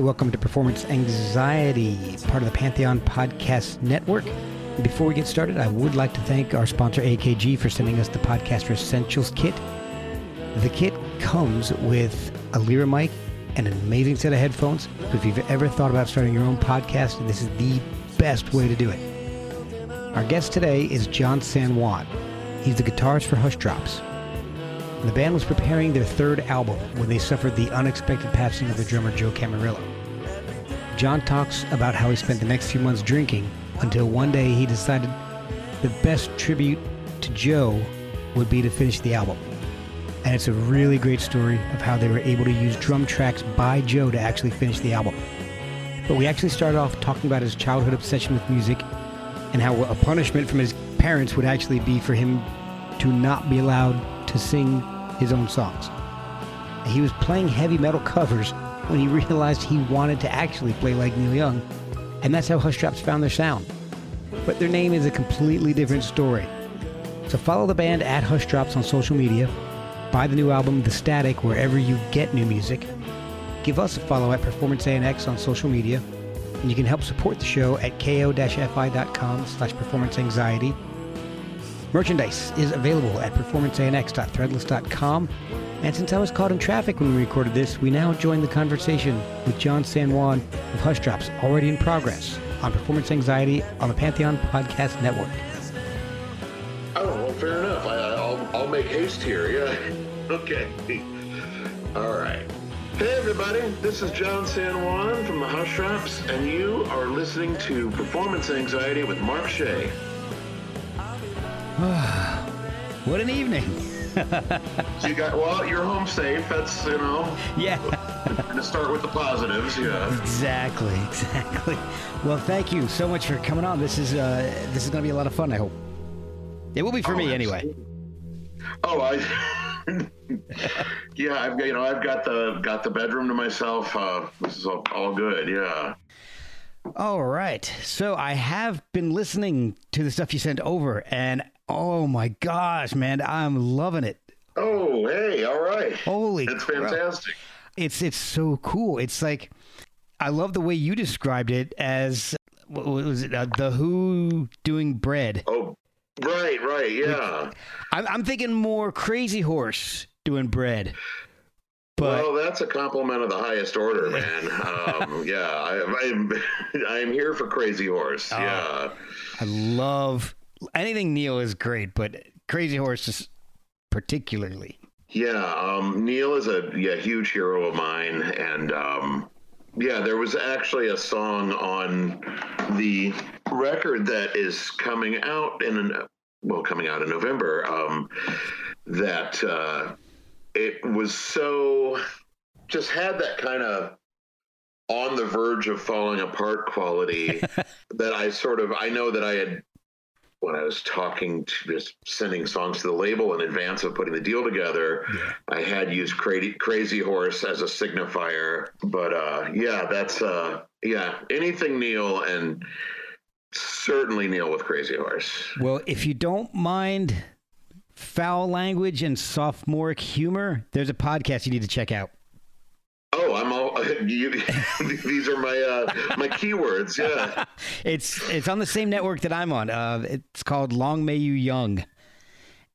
Welcome to Performance Anxiety, part of the Pantheon Podcast Network. Before we get started, I would like to thank our sponsor AKG for sending us the Podcaster Essentials Kit. The kit comes with a Lyra mic and an amazing set of headphones. So if you've ever thought about starting your own podcast, this is the best way to do it. Our guest today is John San Juan. He's the guitarist for Hush Drops. The band was preparing their third album when they suffered the unexpected passing of their drummer Joe Camarillo. John talks about how he spent the next few months drinking until one day he decided the best tribute to Joe would be to finish the album. And it's a really great story of how they were able to use drum tracks by Joe to actually finish the album. But we actually started off talking about his childhood obsession with music and how a punishment from his parents would actually be for him to not be allowed to sing his own songs. He was playing heavy metal covers when he realized he wanted to actually play like Neil Young, and that's how Hush Drops found their sound. But their name is a completely different story. So follow the band at Hush Drops on social media, buy the new album The Static wherever you get new music, give us a follow at Performance ANX on social media, and you can help support the show at ko-fi.com slash performance anxiety Merchandise is available at performanceanx.threadless.com. And since I was caught in traffic when we recorded this, we now join the conversation with John San Juan of Hush Drops, already in progress on Performance Anxiety on the Pantheon Podcast Network. Oh, well, fair enough. I, I'll, I'll make haste here. Yeah. Okay. All right. Hey, everybody. This is John San Juan from the Hush Drops, and you are listening to Performance Anxiety with Mark Shea. what an evening! so you got well. You're home safe. That's you know. Yeah. to start with the positives. Yeah. Exactly. Exactly. Well, thank you so much for coming on. This is uh, this is going to be a lot of fun. I hope. It will be for oh, me anyway. Oh, I. yeah, I've got you know I've got the got the bedroom to myself. Uh, this is all, all good. Yeah. All right. So I have been listening to the stuff you sent over, and oh my gosh, man, I'm loving it. Oh, hey, all right. Holy, it's fantastic. It's it's so cool. It's like I love the way you described it as what was it? Uh, the Who doing bread. Oh, right, right, yeah. I'm, I'm thinking more Crazy Horse doing bread. But, well, that's a compliment of the highest order, man. um, yeah, I, am I'm, I'm here for Crazy Horse. Uh, yeah, I love anything Neil is great, but Crazy Horse is particularly. Yeah, um, Neil is a yeah huge hero of mine, and um, yeah, there was actually a song on the record that is coming out in an well coming out in November um, that. Uh, it was so just had that kind of on the verge of falling apart quality that I sort of I know that I had when I was talking to just sending songs to the label in advance of putting the deal together, yeah. I had used Crazy, Crazy Horse as a signifier. But uh, yeah, that's uh, yeah, anything Neil and certainly Neil with Crazy Horse. Well, if you don't mind foul language and sophomoric humor, there's a podcast you need to check out. You, these are my uh, my keywords. Yeah, it's it's on the same network that I'm on. Uh, it's called Long May You Young,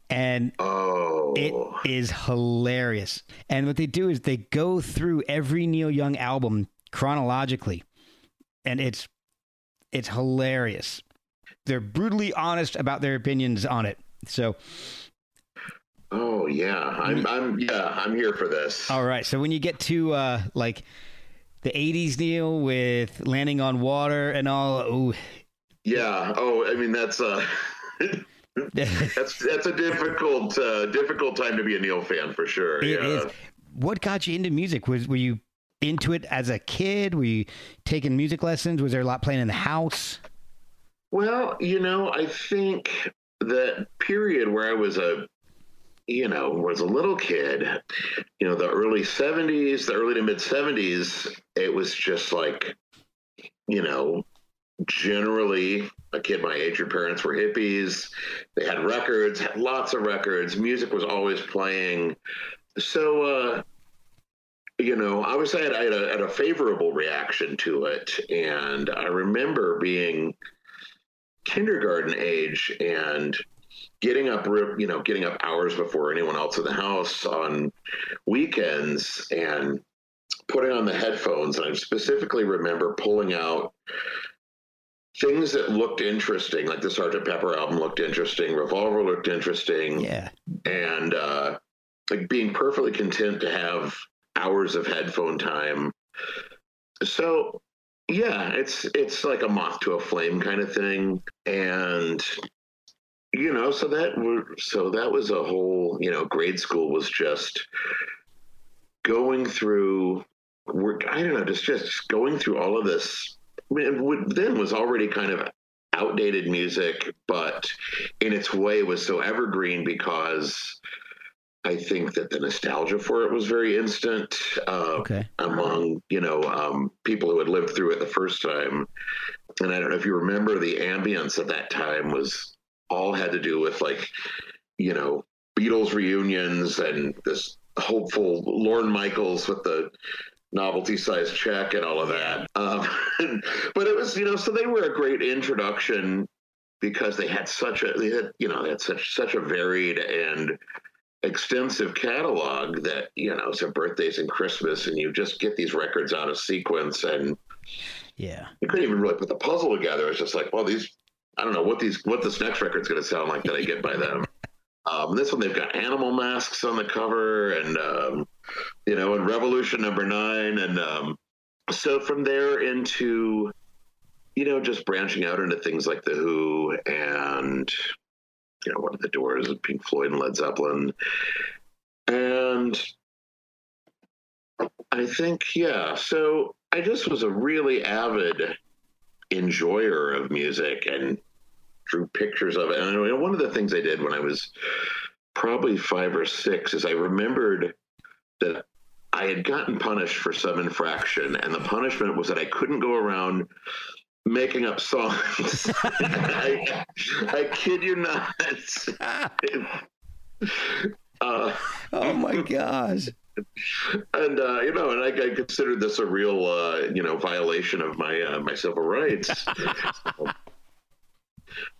and oh, it is hilarious. And what they do is they go through every Neil Young album chronologically, and it's it's hilarious. They're brutally honest about their opinions on it. So Oh yeah, I'm I'm yeah I'm here for this. All right, so when you get to uh, like the '80s Neil with landing on water and all, ooh. Yeah. Oh, I mean that's uh that's that's a difficult uh, difficult time to be a Neil fan for sure. It yeah. is. What got you into music? Was were you into it as a kid? Were you taking music lessons? Was there a lot playing in the house? Well, you know, I think that period where I was a you know, was a little kid, you know, the early 70s, the early to mid 70s, it was just like, you know, generally a kid my age, your parents were hippies. They had records, had lots of records. Music was always playing. So, uh, you know, I was at, I had, a, had a favorable reaction to it. And I remember being kindergarten age and getting up, you know, getting up hours before anyone else in the house on weekends and putting on the headphones. And I specifically remember pulling out things that looked interesting, like the Sergeant Pepper album looked interesting, Revolver looked interesting. Yeah. And uh, like being perfectly content to have hours of headphone time. So yeah, it's it's like a moth to a flame kind of thing. And you know, so that were so that was a whole, you know, grade school was just going through I don't know, just just going through all of this. I mean, then was already kind of outdated music, but in its way was so evergreen because I think that the nostalgia for it was very instant uh, okay. among you know um, people who had lived through it the first time. And I don't know if you remember the ambience at that time was all had to do with like, you know, Beatles reunions and this hopeful Lorne Michaels with the novelty size check and all of that. Um, but it was, you know, so they were a great introduction because they had such a, they had, you know, they had such, such a varied and extensive catalog that, you know, so birthdays and Christmas and you just get these records out of sequence and yeah, you couldn't even really put the puzzle together. It's just like, well, these I don't know what these what this next record's going to sound like that I get by them. Um, this one they've got animal masks on the cover, and um, you know, and Revolution Number Nine, and um, so from there into you know just branching out into things like the Who and you know one of the Doors, Pink Floyd, and Led Zeppelin, and I think yeah. So I just was a really avid enjoyer of music and drew pictures of it. And one of the things I did when I was probably five or six is I remembered that I had gotten punished for some infraction, and the punishment was that I couldn't go around making up songs. I, I, kid you not. Uh, oh my gosh. And uh, you know, and I, I considered this a real, uh, you know, violation of my uh, my civil rights.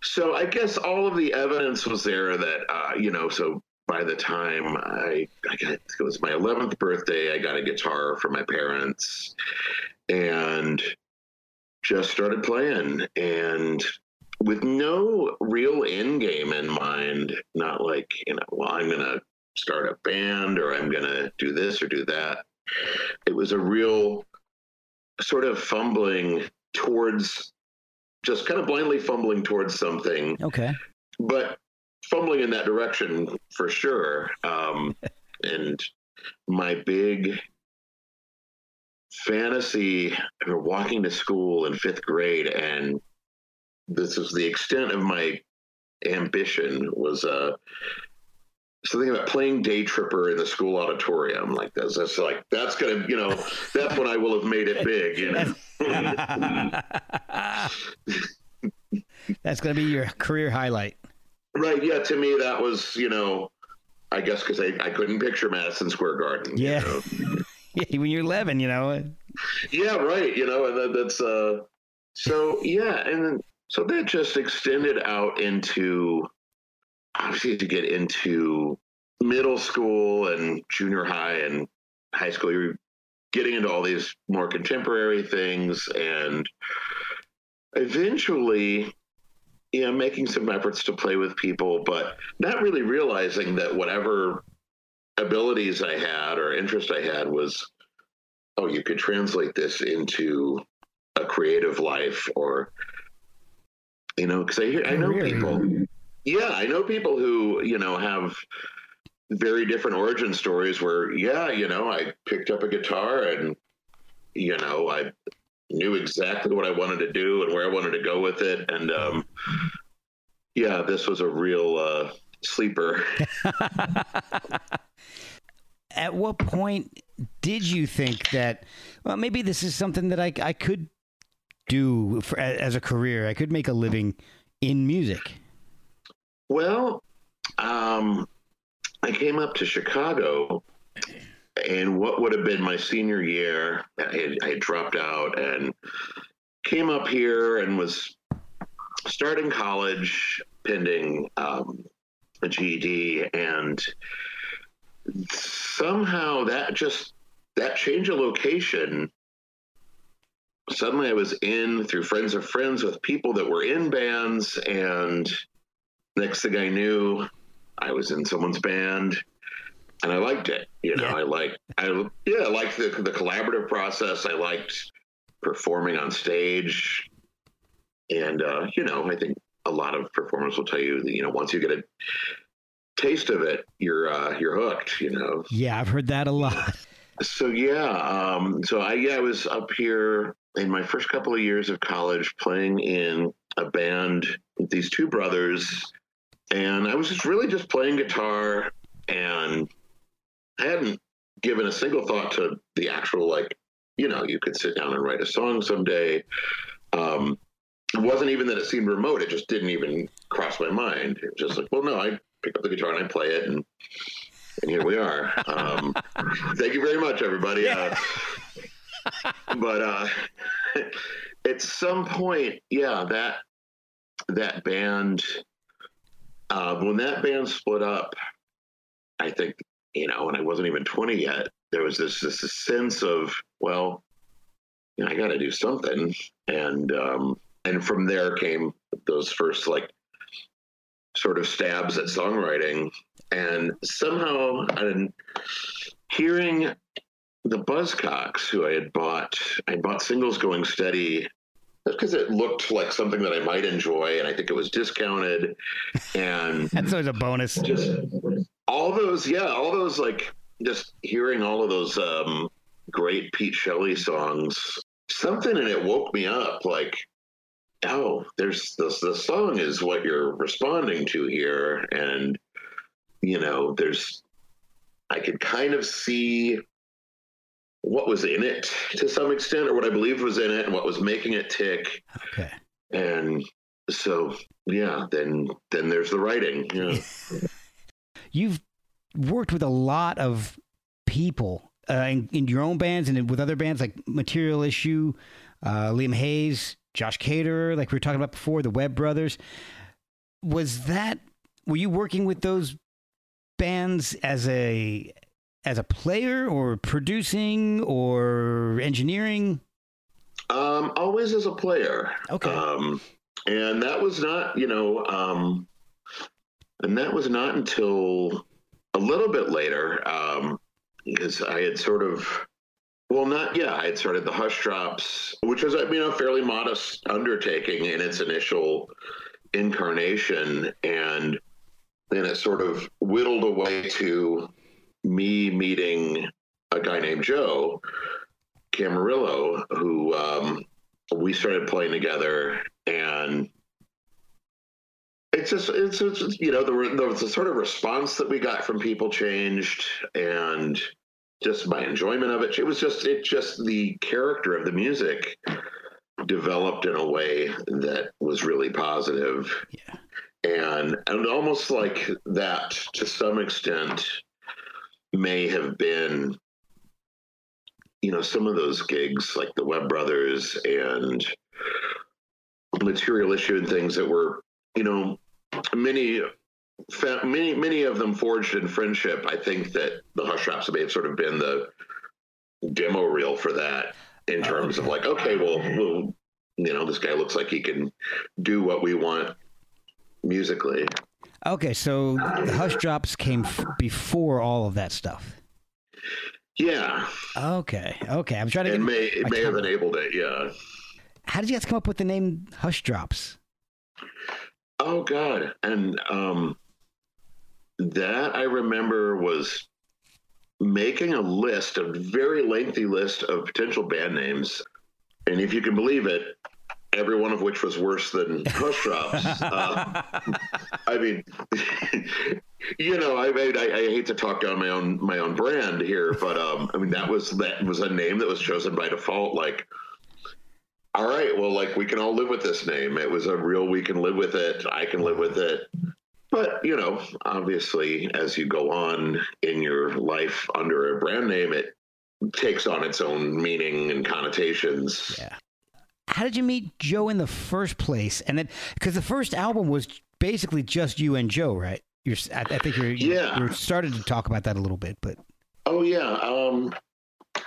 so I guess all of the evidence was there that uh, you know. So by the time I, I got, it was my 11th birthday, I got a guitar from my parents, and just started playing and with no real end game in mind not like you know well i'm gonna start a band or i'm gonna do this or do that it was a real sort of fumbling towards just kind of blindly fumbling towards something. Okay. But fumbling in that direction for sure. Um, and my big fantasy, I remember walking to school in fifth grade, and this is the extent of my ambition was uh, something about playing day tripper in the school auditorium like this. That's like that's gonna, you know, that's when I will have made it big, you know. That's going to be your career highlight. Right. Yeah. To me, that was, you know, I guess because I, I couldn't picture Madison Square Garden. Yeah. You know? yeah. When you're 11, you know, yeah, right. You know, and that, that's uh, so yeah, and then so that just extended out into obviously to get into middle school and junior high and high school. You're getting into all these more contemporary things, and eventually, you know, making some efforts to play with people, but not really realizing that whatever abilities I had or interest I had was, oh, you could translate this into a creative life or, you know, because I hear, I know people, yeah, I know people who, you know, have very different origin stories where, yeah, you know, I picked up a guitar and, you know, I knew exactly what I wanted to do and where I wanted to go with it. And, um, yeah, this was a real, uh, sleeper. At what point did you think that, well, maybe this is something that I, I could do for, as a career? I could make a living in music. Well, um, I came up to Chicago, and what would have been my senior year, I had, I had dropped out and came up here and was starting college, pending um, a GED, and somehow that just that change of location suddenly I was in through friends of friends with people that were in bands, and next thing I knew, I was in someone's band, and I liked it. You know, yeah. I like I yeah, I liked the the collaborative process. I liked performing on stage, and uh, you know, I think a lot of performers will tell you that you know once you get a taste of it, you're uh, you're hooked. You know. Yeah, I've heard that a lot. So yeah, um, so I yeah I was up here in my first couple of years of college playing in a band with these two brothers and I was just really just playing guitar and I hadn't given a single thought to the actual like you know you could sit down and write a song someday. Um, it wasn't even that it seemed remote it just didn't even cross my mind. It was just like well no I pick up the guitar and I play it and and here we are. Um, thank you very much everybody. Yeah. uh, but uh, at some point yeah that that band uh, when that band split up, I think, you know, and I wasn't even 20 yet, there was this, this, this sense of, well, you know, I got to do something. And, um, and from there came those first like sort of stabs at songwriting. And somehow, and hearing the Buzzcocks, who I had bought, I bought singles going steady that's because it looked like something that I might enjoy, and I think it was discounted. And that's always a bonus. Just all those, yeah, all those like just hearing all of those um, great Pete Shelley songs. Something in it woke me up, like, oh, there's this. The song is what you're responding to here, and you know, there's. I could kind of see what was in it to some extent, or what I believed was in it, and what was making it tick. Okay. And so, yeah, then then there's the writing. Yeah. You've worked with a lot of people uh, in, in, your own bands and with other bands like Material Issue, uh, Liam Hayes, Josh Caterer, like we were talking about before, the Webb Brothers. Was that were you working with those bands as a as a player or producing or engineering? Um, always as a player. Okay. Um, and that was not, you know, um, and that was not until a little bit later, um, because I had sort of, well, not yeah, I had started the Hush Drops, which was, I mean, a fairly modest undertaking in its initial incarnation, and then it sort of whittled away to me meeting a guy named Joe Camarillo, who um, we started playing together, and it's just it's, it's you know the, the sort of response that we got from people changed, and just my enjoyment of it. It was just it just the character of the music developed in a way that was really positive. Yeah. And and almost like that to some extent may have been you know, some of those gigs, like the Webb Brothers and Material Issue and things that were, you know, many many many of them forged in friendship. I think that the Hush Drops may have sort of been the demo reel for that in oh, terms of like, okay, well, well, you know, this guy looks like he can do what we want musically. Okay, so the Hush Drops came f- before all of that stuff. Yeah. Okay. Okay. I'm trying to. It get may it may have enabled it. Yeah. How did you guys come up with the name Hush Drops? Oh God, and um, that I remember was making a list, a very lengthy list of potential band names, and if you can believe it, every one of which was worse than Hush Drops. uh, I mean, you know, I, I I hate to talk down my own my own brand here, but um, I mean that was that was a name that was chosen by default, like all right, well, like we can all live with this name. It was a real, we can live with it. I can live with it. But, you know, obviously, as you go on in your life under a brand name, it takes on its own meaning and connotations. Yeah. How did you meet Joe in the first place? And then, because the first album was basically just you and Joe, right? You're, I, I think you're, you Yeah. you started to talk about that a little bit, but Oh, yeah. Um,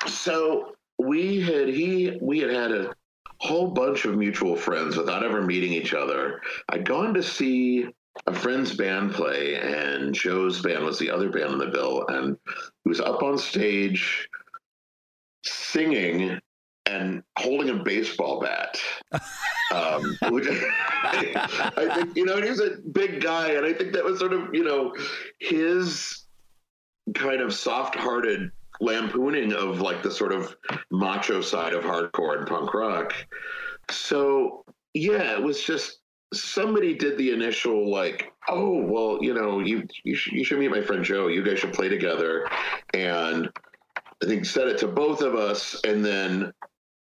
so we had, he, we had had a whole bunch of mutual friends without ever meeting each other. I'd gone to see a friend's band play, and Joe's band was the other band on the bill, and he was up on stage singing and holding a baseball bat. um, which I think you know, and he was a big guy, and I think that was sort of you know his kind of soft-hearted lampooning of like the sort of macho side of hardcore and punk rock. So yeah, it was just somebody did the initial like, oh well, you know, you you should, you should meet my friend Joe. You guys should play together, and I think said it to both of us, and then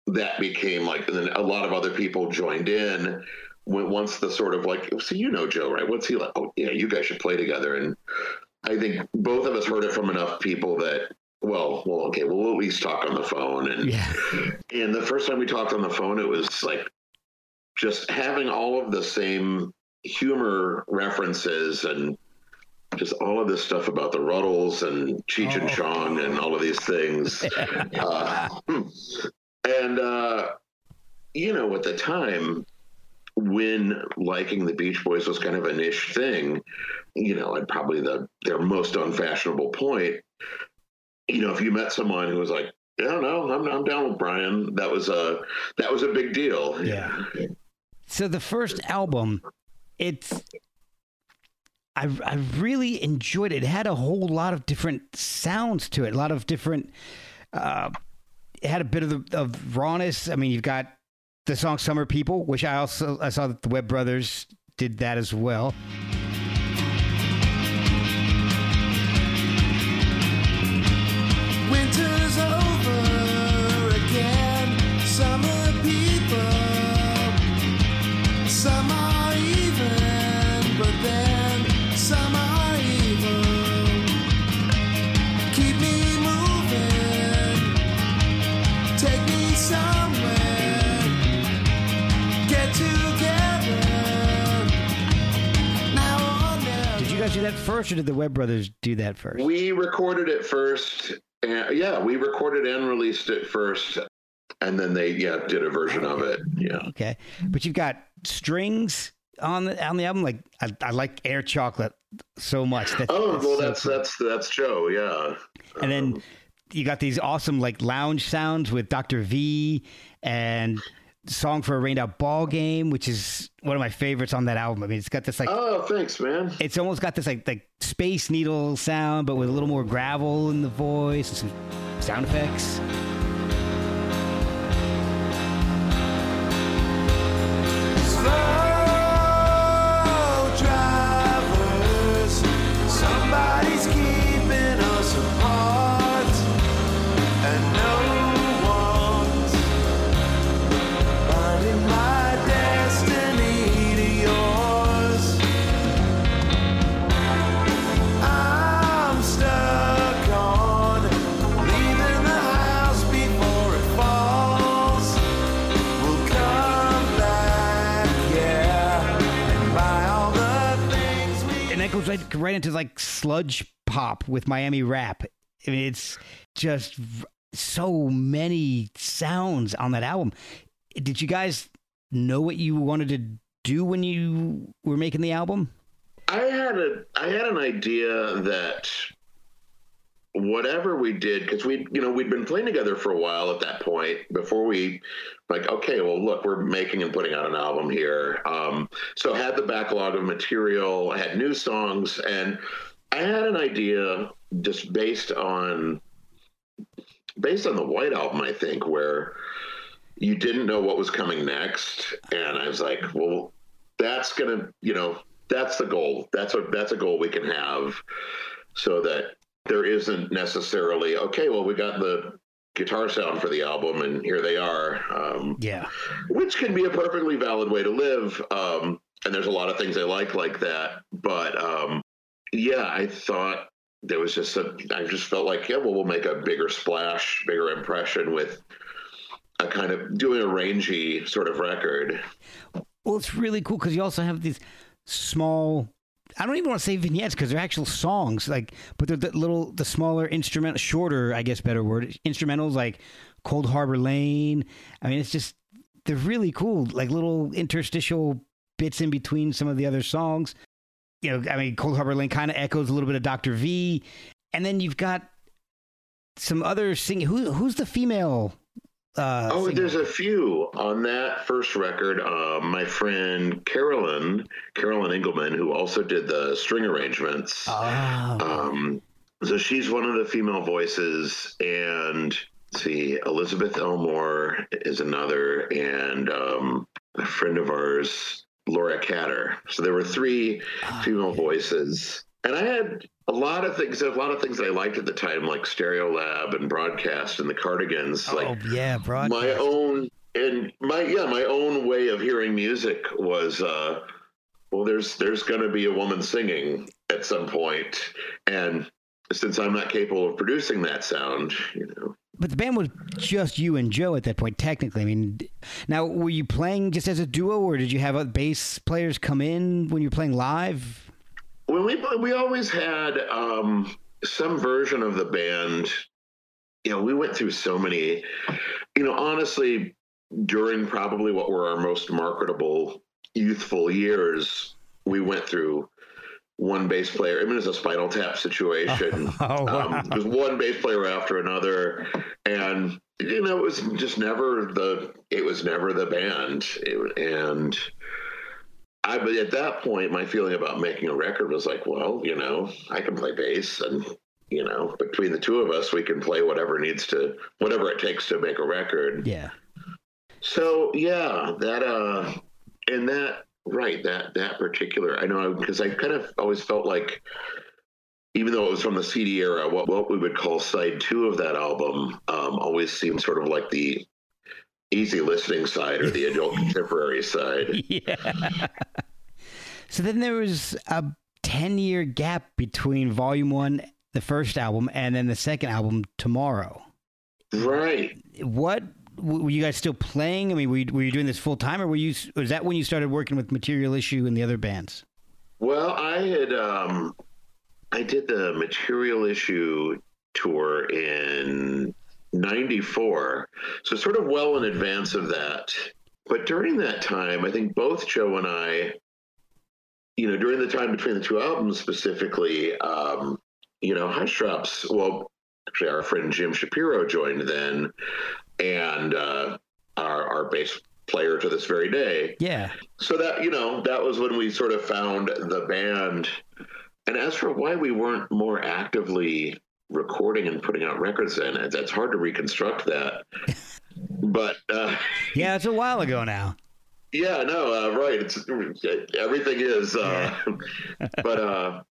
that became like, and then a lot of other people joined in. When, once the sort of like, so you know Joe, right? What's he like? Oh yeah, you guys should play together, and I think both of us heard it from enough people that well, well, okay, well, we'll at least talk on the phone. And yeah. and the first time we talked on the phone, it was like just having all of the same humor references and just all of this stuff about the Rutles and Cheech and Oh. Chong and all of these things. uh, and, uh, you know, at the time, when liking the Beach Boys was kind of a niche thing, you know, at probably the their most unfashionable point, you know, if you met someone who was like, "Yeah, no, I'm I'm down with Brian," that was a that was a big deal. Yeah. So the first album, it's I I really enjoyed it. It had a whole lot of different sounds to it, a lot of different. Uh, it had a bit of the, of rawness. I mean, you've got the song "Summer People," which I also I saw that the Webb Brothers did that as well. That first, or did the Webb Brothers do that first? We recorded it first. And, yeah, we recorded and released it first, and then they yeah did a version of it. Yeah. Okay, but you've got strings on the on the album. Like I, I like Air Chocolate so much. That's, Oh well, so that's cool. that's that's Joe. Yeah. and then um, you got these awesome like lounge sounds with Dr. V and song for a rained out ball game, which is one of my favorites on that album. I mean, it's got this like Oh, thanks, man. it's almost got this like like space needle sound, but with a little more gravel in the voice and some sound effects. Went right into like sludge pop with Miami rap. I mean, it's just so many sounds on that album. Did you guys know what you wanted to do when you were making the album? I had a I had an idea that whatever we did because we you know we'd been playing together for a while at that point before we like okay well look we're making and putting out an album here. Um, so had the backlog of material had new songs and I had an idea just based on based on the White album I think where you didn't know what was coming next. And I was like well that's gonna you know that's the goal. That's a that's a goal we can have so that there isn't necessarily okay well we got the guitar sound for the album and here they are um, Yeah. which can be a perfectly valid way to live um, and there's a lot of things i like like that but um, yeah i thought there was just a i just felt like yeah well we'll make a bigger splash bigger impression with a kind of doing a rangy sort of record Well, it's really cool because you also have these small. I don't even want to say vignettes because they're actual songs, like, but they're the little, the smaller instrument, shorter, I guess, better word, instrumentals like Cold Harbor Lane. I mean, it's just they're really cool, like little interstitial bits in between some of the other songs. You know, I mean, Cold Harbor Lane kind of echoes a little bit of Doctor V, and then you've got some other singing. Who, who's the female? Uh, Oh, singer? there's a few on that first record. Uh, my friend Carolyn, Carolyn Engelman, who also did the string arrangements. Oh. Um, so she's one of the female voices, and let's see, Elizabeth Elmore is another, and um, a friend of ours, Laura Catter. So there were three female voices, and I had a lot of things. A lot of things that I liked at the time, like Stereolab and Broadcast and the Cardigans. Like oh yeah, broad. my own and my yeah my own way of hearing music was uh well there's there's going to be a woman singing at some point and since i'm not capable of producing that sound you know But the band was just you and Joe at that point, technically. I mean, now were you playing just as a duo, or did you have bass players come in when you were playing live? We we always had um some version of the band. You know we went through so many you know honestly during probably what were our most marketable youthful years we went through one bass player. I mean it's a spinal tap situation. Oh, wow. um, there's one bass player after another. And you know it was just never the it was never the band. It, and I, but at that point, my feeling about making a record was like, well, you know, I can play bass, and you know, between the two of us, we can play whatever needs to, whatever it takes to make a record. Yeah. So yeah, that uh, and that right, that that particular, I know because I kind of always felt like, even though it was from the CD era, what what we would call side two of that album, um, always seemed sort of like the easy listening side or the adult contemporary side. yeah. so then there was a 10 year gap between volume one, the first album, and then the second album, Tomorrow. Right. What were you guys still playing? I mean, were you, were you doing this full time, or were you? Was that when you started working with Material Issue and the other bands? Well, I had um, I did the Material Issue tour in '94, so sort of well in advance of that. But during that time, I think both Joe and I, you know, during the time between the two albums specifically, um, you know, Hush Drops. Well, actually, our friend Jim Shapiro joined then, and uh, our our bass player to this very day Yeah. so that you know that was when we sort of found the band and as for why we weren't more actively recording and putting out records then. It's it's hard to reconstruct that. But uh, Yeah, it's a while ago now. yeah no uh, right. It's everything is uh, but uh,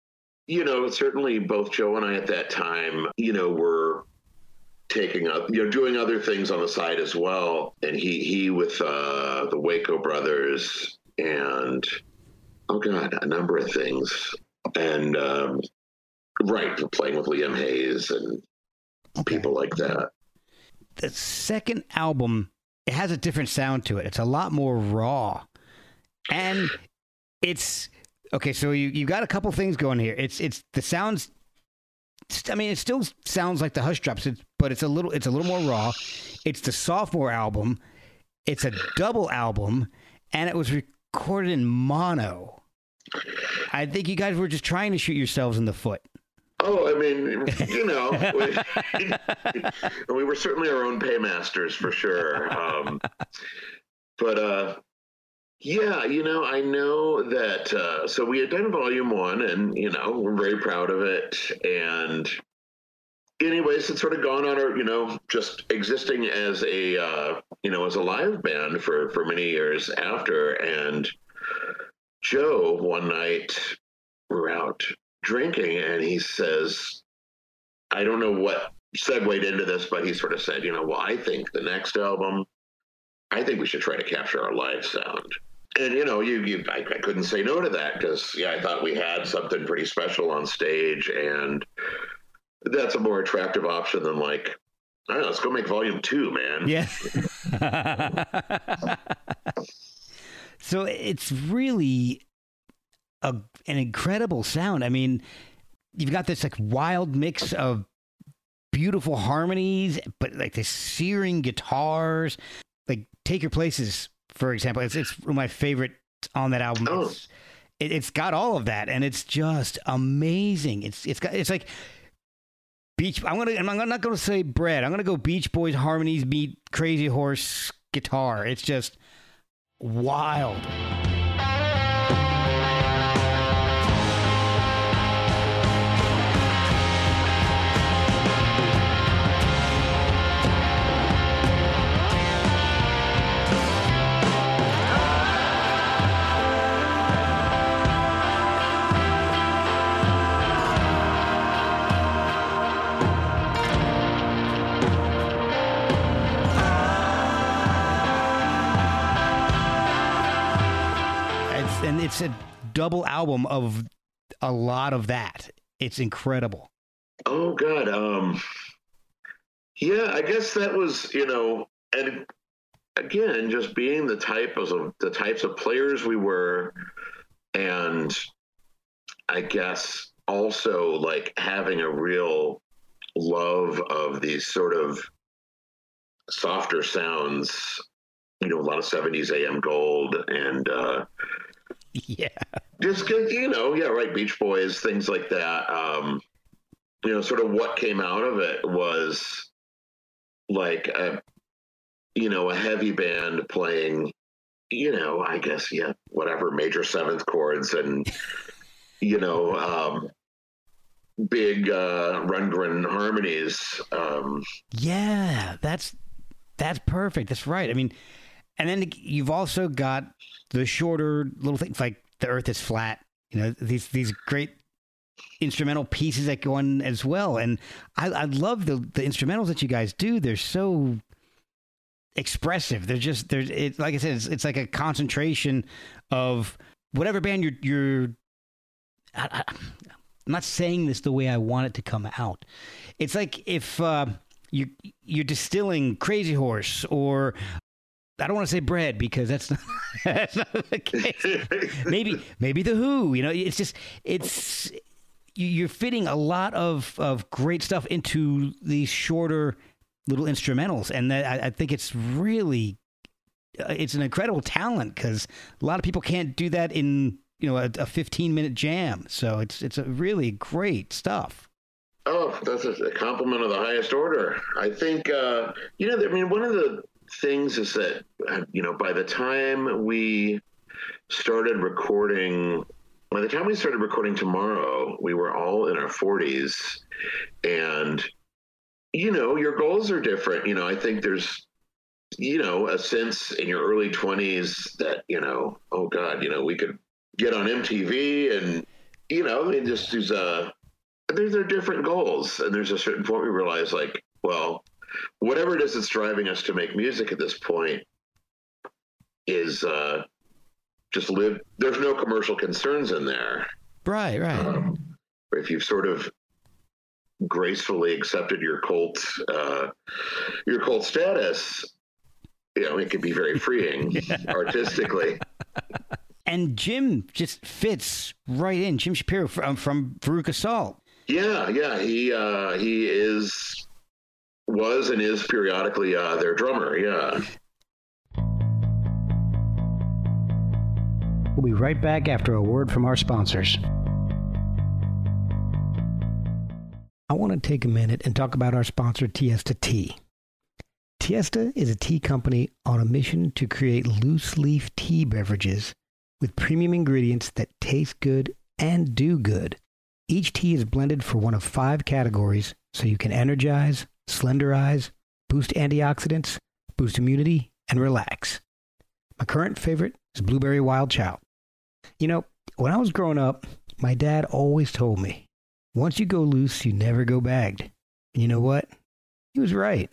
you know certainly both joe and i at that time you know were taking up you know doing other things on the side as well. And he he with uh the waco brothers and oh god a number of things. And um right playing with liam hayes and people like that the second album it has a different sound to it. It's a lot more raw, and it's Okay, so you you got a couple things going here. It's it's the sounds. I mean, it still sounds like the Hush Drops, it's, but it's a little it's a little more raw. It's the sophomore album. It's a double album, and it was recorded in mono. I think you guys were just trying to shoot yourselves in the foot. Oh, I mean, you know, we, we were certainly our own paymasters for sure. Um, but uh, yeah, you know, I know that. Uh, so we had done volume one, and you know, we're very proud of it. And anyways, it's sort of gone on our, you know, just existing as a, uh, you know, as a live band for for many years after. And Joe, one night, we're out drinking, and he says, I don't know what segued into this, but he sort of said, you know, well, I think the next album, I think we should try to capture our live sound. And you know, you, you I, I couldn't say no to that because yeah, I thought we had something pretty special on stage, and that's a more attractive option than like, all right, let's go make volume two, man. Yeah. so it's really a, an incredible sound. I mean, you've got this like wild mix of beautiful harmonies, but like the searing guitars. Like Take Your Places, for example, it's it's one of my favorite on that album. Oh. It's, it, it's got all of that, and it's just amazing. It's it's got it's like Beach. I'm gonna I'm not gonna say bread. I'm gonna go Beach Boys harmonies meet Crazy Horse guitar. It's just wild. It's, a double album of a lot of that. It's incredible. Oh God. Um yeah, I guess that was, you know, and again, just being the type of the types of players we were and I guess also like having a real love of these sort of softer sounds, you know, a lot of 70s AM gold and uh Yeah. just 'cause, you know, yeah, right, Beach Boys, things like that. Um, you know, sort of what came out of it was like a, you know, a heavy band playing, you know, I guess, yeah, whatever, major seventh chords and, you know, um, big uh, Rundgren harmonies. Um, Yeah, that's that's perfect. That's right. I mean, and then you've also got the shorter little things like the Earth is flat. You know these these great instrumental pieces that go on as well. And I, I love the the instrumentals that you guys do. They're so expressive. They're just they're it's like I said. It's, it's like a concentration of whatever band you're you're. I, I, I'm not saying this the way I want it to come out. It's like if uh, you you're distilling Crazy Horse or I don't want to say bread because that's not, that's not the case. maybe maybe the Who. You know, it's just it's you- you're fitting a lot of of great stuff into these shorter little instrumentals, and I, I think it's really uh, it's an incredible talent because a lot of people can't do that in you know a, a 15 minute jam. So it's it's really great stuff. Oh, that's a compliment of the highest order. I think, uh, you know, I mean, one of the things is that, you know, by the time we started recording, by the time we started recording tomorrow, we were all in our 40s. And, you know, your goals are different. You know, I think there's, you know, a sense in your early 20s that, you know, oh God, you know, we could get on MTV and, you know, I mean, just there's a, there's there are different goals and there's a certain point we realize like well whatever it is that's driving us to make music at this point is uh just live there's no commercial concerns in there Right, right. um, if you've sort of gracefully accepted your cult uh your cult status you know it can be very freeing artistically and Jim just fits right in. Jim Shapiro from from Veruca Salt. Yeah, yeah, he uh, he is was and is periodically uh, their drummer. Yeah. We'll be right back after a word from our sponsors. I want to take a minute and talk about our sponsor, Tiesta Tea. Tiesta is a tea company on a mission to create loose leaf tea beverages with premium ingredients that taste good and do good. Each tea is blended for one of five categories so you can energize, slenderize, boost antioxidants, boost immunity, and relax. My current favorite is Blueberry Wild Child. You know, when I was growing up, my dad always told me, once you go loose, you never go bagged. And you know what? He was right.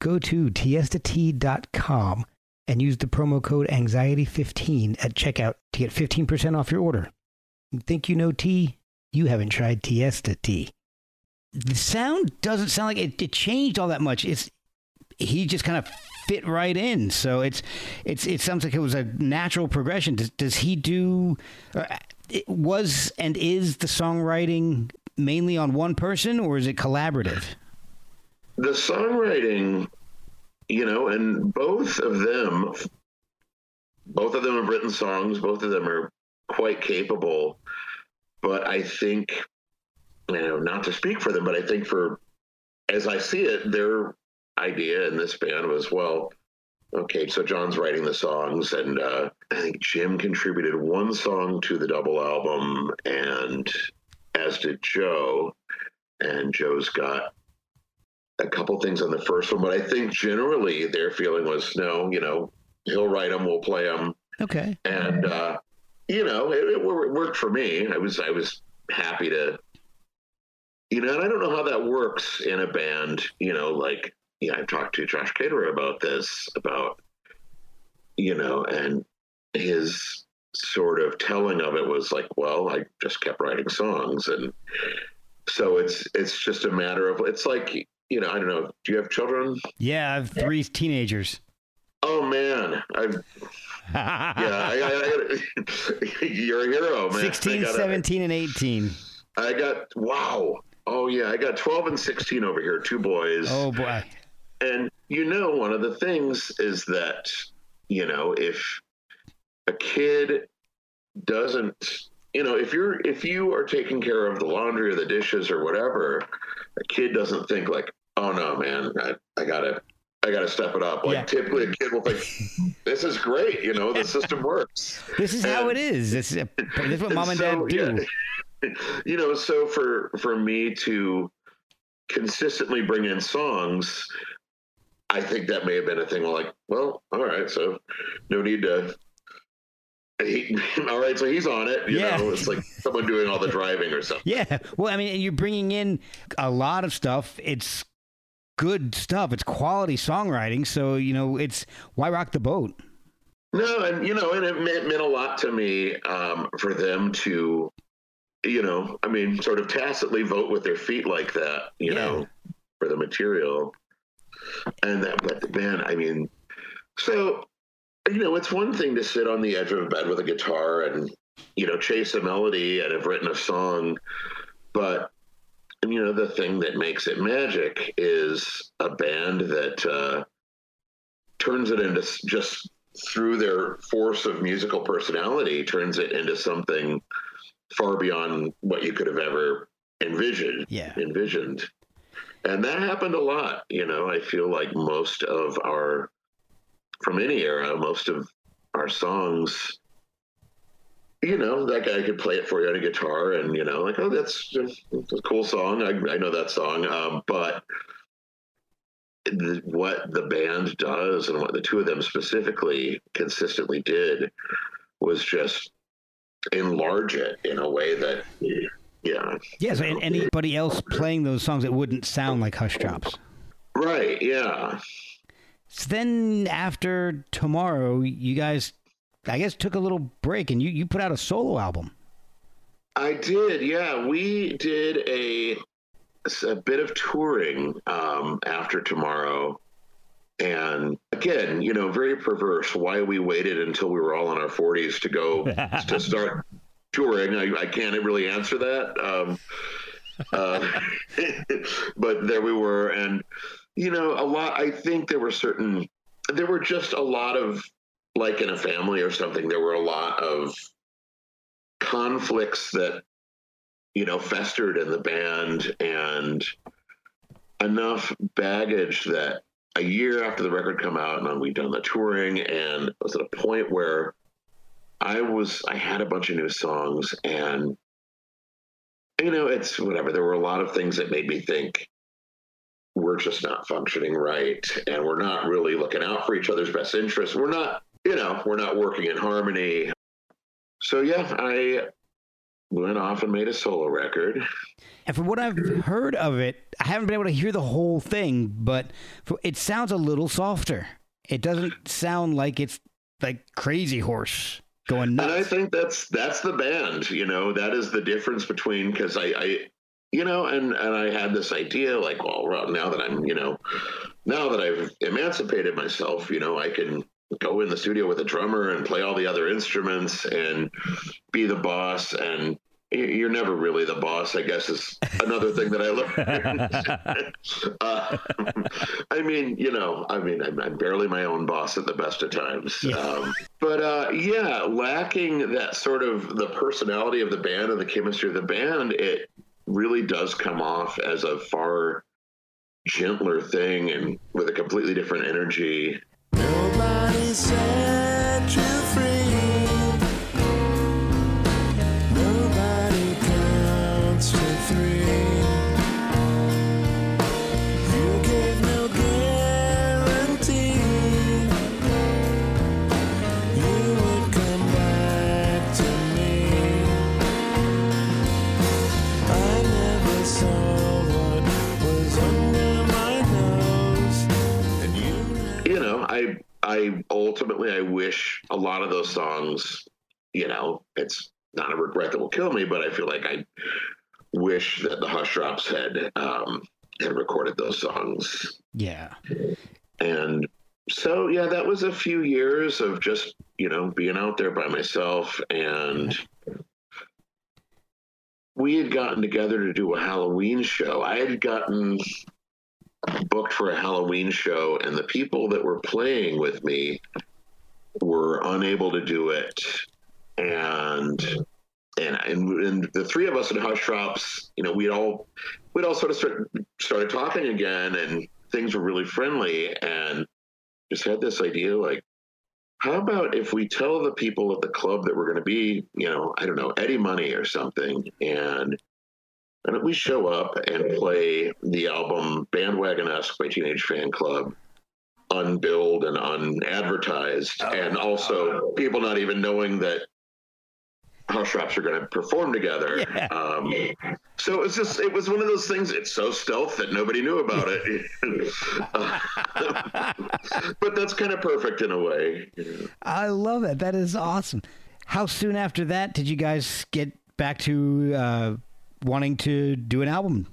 Go to tiestatea.com and use the promo code anxiety15 at checkout to get 15% off your order. You think you know tea? You haven't tried Tiesta tea. The sound doesn't sound like it, it changed all that much. It's he just kind of fit right in. So it's it's it sounds like it was a natural progression. Does, does he do? Uh, was and is the songwriting mainly on one person, or is it collaborative? The songwriting, you know, and both of them, both of them have written songs. Both of them are quite capable. But I think, you know, not to speak for them, but I think for as I see it, their idea in this band was well. Okay, so John's writing the songs, and uh, I think Jim contributed one song to the double album, and as did Joe. And Joe's got a couple things on the first one, but I think generally their feeling was no, you know, he'll write them, we'll play them, Okay. and uh, you know, it, it worked for me. I was I was happy to, you know, and I don't know how that works in a band. You know, like yeah, I've talked to Josh Caterer about this about, you know, and his sort of telling of it was like, well, I just kept writing songs, and so it's it's just a matter of it's like you know, I don't know. Do you have children? Yeah, I have three teenagers. Oh man, I've yeah, I, I, I, you're a hero, man. 16, got a- 17, and 18. I got wow. Oh yeah, I got 12 and 16 over here, two boys. Oh, boy. And you know, one of the things is that you know if a kid doesn't, you know, if you're if you are taking care of the laundry or the dishes or whatever, a kid doesn't think like, oh no, man, I, I gotta. I got to step it up. Like Yeah. typically, a kid will think, "This is great," you know, the system works. This is how it is. This is, this is what mom and dad so, do. yeah. you know, so for for me to consistently bring in songs, I think that may have been a thing. Like, well, all right, so no need to. He, all right, so he's on it. You Yeah. know, it's like someone doing all the driving or something. Yeah. Well, I mean, you're bringing in a lot of stuff. It's good stuff. It's quality songwriting. So, you know, it's why rock the boat? No, and you know, and it meant, meant a lot to me um, for them to, you know, I mean, sort of tacitly vote with their feet like that, you Yeah. know, for the material. And that, but man, I mean, so, you know, it's one thing to sit on the edge of a bed with a guitar and, you know, chase a melody and have written a song, but you know, the thing that makes it magic is a band that uh, turns it into just through their force of musical personality turns it into something far beyond what you could have ever envisioned Yeah. envisioned and that happened a lot you know i feel like most of our from any era most of our songs you know that guy could play it for you on a guitar and you know like oh that's, that's a cool song i, I know that song um, but the, what the band does and what the two of them specifically consistently did was just enlarge it in a way that yeah Yeah. So, and anybody else playing those songs, it wouldn't sound like Hushdrops. right yeah So then after tomorrow, you guys, I guess, took a little break and you, you put out a solo album. I did, yeah. We did a a bit of touring um, after tomorrow, and again, you know, very perverse. Why we waited until we were all in our 40s to go to start touring, I, I can't really answer that. Um, uh, but there we were, and you know, a lot. I think there were certain, there were just a lot of, like in a family or something. There were a lot of conflicts that, you know, festered in the band, and enough baggage that a year after the record come out and we'd done the touring and it was at a point where I was I had a bunch of new songs and you know it's whatever. There were a lot of things that made me think we're just not functioning right and we're not really looking out for each other's best interests. We're not you know we're not working in harmony. So yeah I went off and made a solo record And from what I've heard of it, I haven't been able to hear the whole thing, but it sounds a little softer. It doesn't sound like it's like Crazy Horse going And I think that's that's the band. You know, that is the difference between because I, I, you know, and and I had this idea like, well, now that I'm, you know, now that I've emancipated myself, you know, I can go in the studio with a drummer and play all the other instruments and be the boss and you're never really the boss i guess is another thing that i learned uh, i mean you know i mean I'm, I'm barely my own boss at the best of times. Um, but uh, yeah lacking that sort of the personality of the band and the chemistry of the band it really does come off as a far gentler thing and with a completely different energy Nobody set I I ultimately I wish a lot of those songs, you know, it's not a regret that will kill me, but I feel like I wish that the Hushdrops had um, had recorded those songs. yeah. And so yeah, that was a few years of just, you know, being out there by myself and we had gotten together to do a Halloween show. I had gotten booked for a Halloween show, and the people that were playing with me were unable to do it. And and and, and the three of us at Hushdrops, you know, we'd all we'd all sort of start, started talking again, and things were really friendly, and just had this idea like. How about if we tell the people at the club that we're going to be, you know, I don't know, Eddie Money or something, and and we show up and play the album Bandwagonesque by Teenage Fanclub, unbilled and unadvertised, and also people not even knowing that Hushdrops are going to perform together. Yeah. Um, so it was just, it was one of those things, it's so stealth that nobody knew about it. but that's kind of perfect in a way. you know. I love that. That is awesome. How soon after that did you guys get back to uh, wanting to do an album?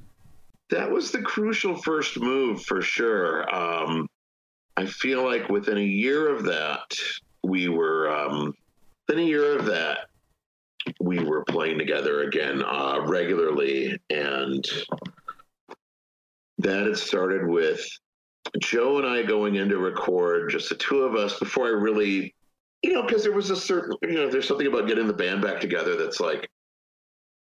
that was the crucial first move for sure. Um, I feel like within a year of that, we were um, within a year of that, we were playing together again uh, regularly, and that had started with Joe and I going in to record just the two of us before I really, you know, because there was a certain, you know, there's something about getting the band back together that's like,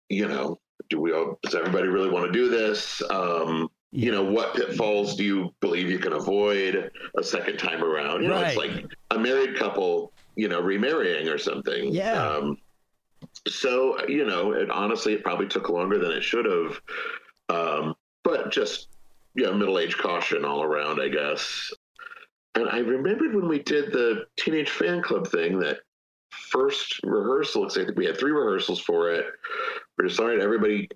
you know, do we all, does everybody really want to do this? Um, you know, what pitfalls do you believe you can avoid a second time around? You know, it's like a married couple, you know, remarrying or something. Yeah. Um, so, you know, it honestly, it probably took longer than it should have. Um, but just, you know, middle age caution all around, I guess. And I remembered when we did the Teenage Fanclub thing that first rehearsal, I think we had three rehearsals for it. Decided everybody,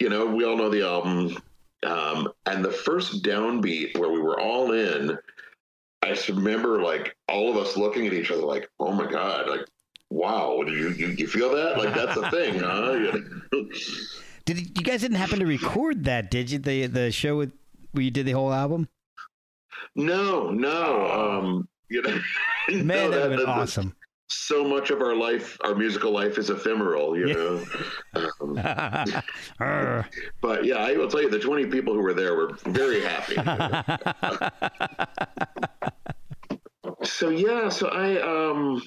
you know, we all know the album. Um, and the first downbeat where we were all in, I just remember like all of us looking at each other like, oh my God, like, wow, do you, you, you feel that? Like, that's a thing, huh? Did you guys didn't happen to record that? Did you the the show with where you did the whole album? No, no. Um, you know, no, Man, that'd that- have been awesome. So much of our life, our musical life, is ephemeral. You know. Um, but yeah, I will tell you, the twenty people who were there were very happy. so yeah, so I um,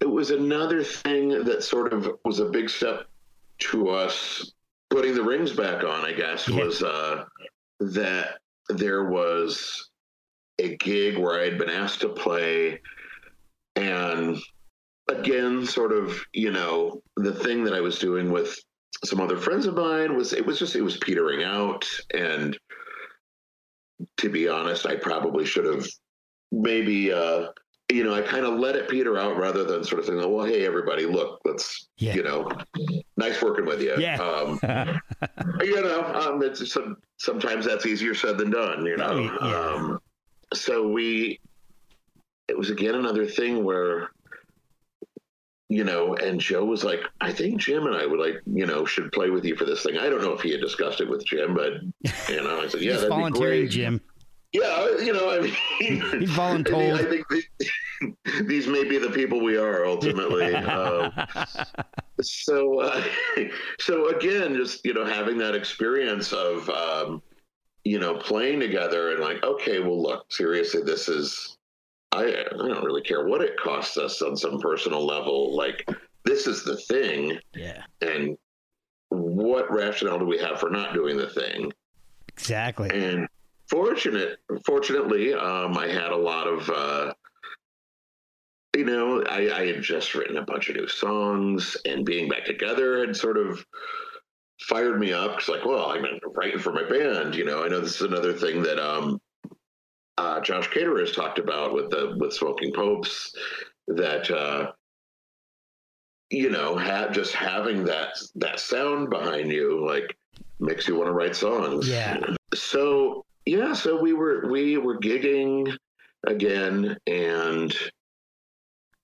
it was another thing that sort of was a big step to us putting the rings back on. I guess Yeah. was uh, that there was a gig where I had been asked to play, and again, sort of, you know, the thing that I was doing with some other friends of mine was it was just it was petering out, and to be honest, I probably should have maybe. uh you know, I kind of let it peter out rather than sort of saying, "Well, hey, everybody, look, let's, Yeah. you know, nice working with you." Yeah. Um, you know, um, it's some, sometimes that's easier said than done. You know, Oh, yeah. um, so we, it was again another thing where, you know, and Joe was like, "I think Jim and I would like, you know, should play with you for this thing." I don't know if he had discussed it with Jim, but you know, I said, "Yeah, be great." Jim. Yeah, you know, I mean, He's I I think the- these may be the people we are ultimately. um, so, uh, so again, just you know, having that experience of um, you know playing together and like, okay, well, look, seriously, this is. I I don't really care what it costs us on some personal level. Like, this is the thing, yeah, and what rationale do we have for not doing the thing? exactly. and fortunate fortunately um i had a lot of uh you know I, I had just written a bunch of new songs and being back together had sort of fired me up it's like well been writing for my band you know i know this is another thing that um uh josh caterer has talked about with the with smoking popes that uh you know ha- just having that that sound behind you like makes you want to write songs Yeah. so yeah so we were we were gigging again and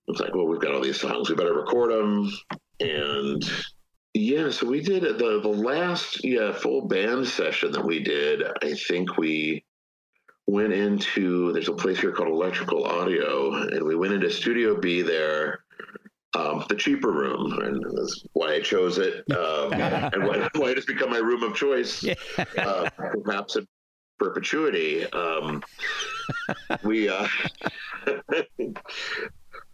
it's like well we've got all these songs we better record them and yeah so we did the the last yeah full band session that we did i think we went into there's a place here called electrical audio and we went into studio b there um, the cheaper room, and that's why I chose it, um, and why, why it has become my room of choice Yeah. uh, perhaps in perpetuity. Um, we, uh,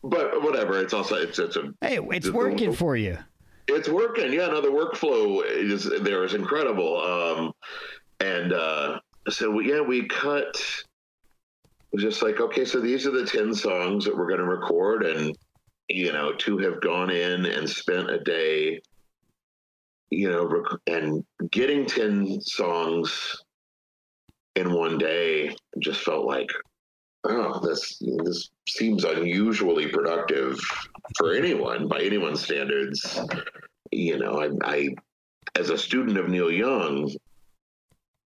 but whatever. It's also it's it's a Hey, it's working for you. it's working. Yeah, no, the workflow is there is incredible. Um, and uh, so we, yeah, we cut. It was just like okay, so these are the ten songs that we're going to record, and you know, to have gone in and spent a day, you know, rec- and getting ten songs in one day just felt like oh this this seems unusually productive for anyone by anyone's standards you know I, I as a student of neil young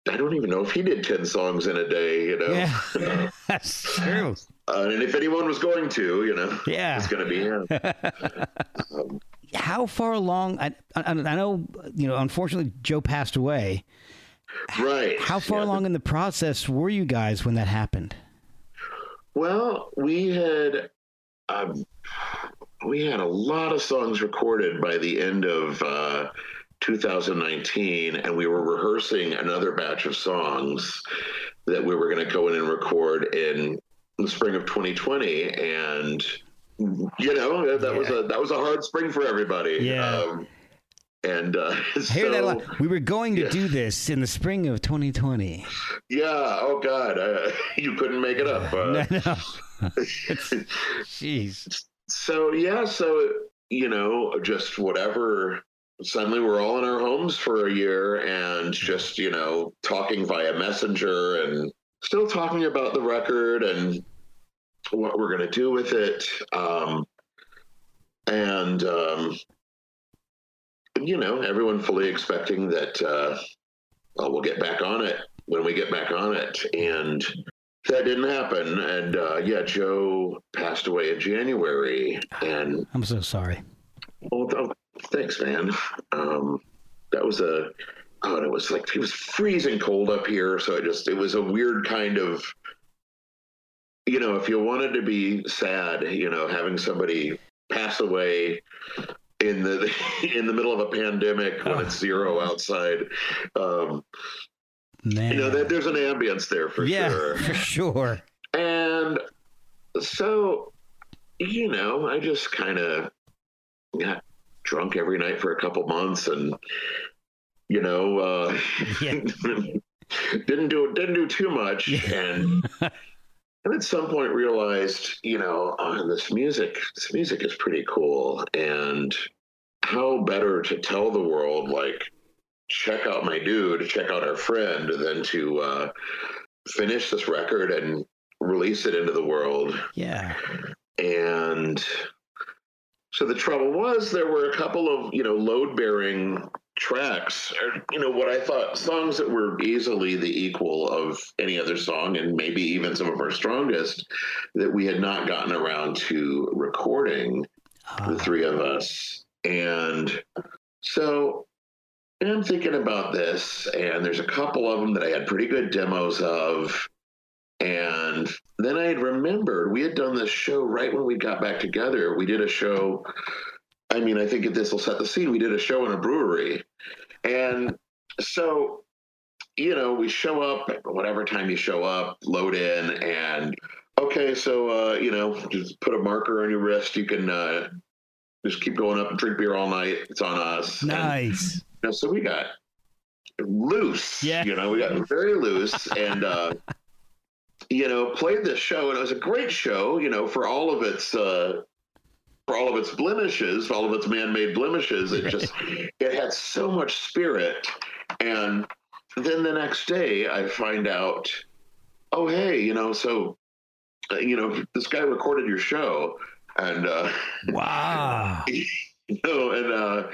i don't even know if he did 10 songs in a day you know Yeah, that's true. uh, and if anyone was going to you know Yeah. it's going to be him How far along? I, I, I know, you know, unfortunately, Joe passed away. right How far Yeah, along in the process were you guys when that happened? Well, we had um, we had a lot of songs recorded by the end of uh, 2019, and we were rehearsing another batch of songs that we were going to go in and record in the spring of 2020, and you know that was a that was a hard spring for everybody. Yeah. Um, and uh, I hear that a so-. We were going to yeah. do this in the spring of 2020. Yeah. Oh God, uh, you couldn't make it up. Uh, no, no. Jeez. so yeah so you know just whatever suddenly we're all in our homes for a year and just you know talking via messenger and still talking about the record and what we're going to do with it. Um and um you know everyone fully expecting that uh well, we'll get back on it when we get back on it. And that didn't happen. And uh yeah joe passed away in january and I'm so sorry. Well th- thanks man um that was a oh it was like it was freezing cold up here so it just it was a weird kind of you know, if you wanted to be sad, you know, having somebody pass away in the in the middle of a pandemic when it's zero outside, um, Man. you know, there, there's an ambience there for yeah, sure. for sure. And so, you know, I just kind of got drunk every night for a couple months, and you know, uh, Yeah. didn't do didn't do too much, and and at some point realized, you know, oh, this music, this music is pretty cool, and how better to tell the world like check out my dude, check out our friend, than to uh, finish this record and release it into the world. Yeah. And so the trouble was there were a couple of, you know, load bearing tracks, or, you know, what I thought songs that were easily the equal of any other song and maybe even some of our strongest that we had not gotten around to recording, the ah. three of us. And so and I'm thinking about this, and there's a couple of them that I had pretty good demos of. And then I had remembered we had done this show right when we got back together. We did a show. I mean, I think if this will set the scene. We did a show in a brewery. And so, you know, we show up whatever time you show up, load in, and okay, so, uh, you know, just put a marker on your wrist. You can uh, just keep going up and drink beer all night. It's on us. And- Nice. you know, so we got loose. Yeah. You know, we got very loose and uh you know, played this show and it was a great show, you know, for all of its uh for all of its blemishes, for all of its man-made blemishes, it just it had so much spirit. And then the next day I find out, oh hey, you know, so uh, you know, this guy recorded your show and uh Wow. you know, and uh,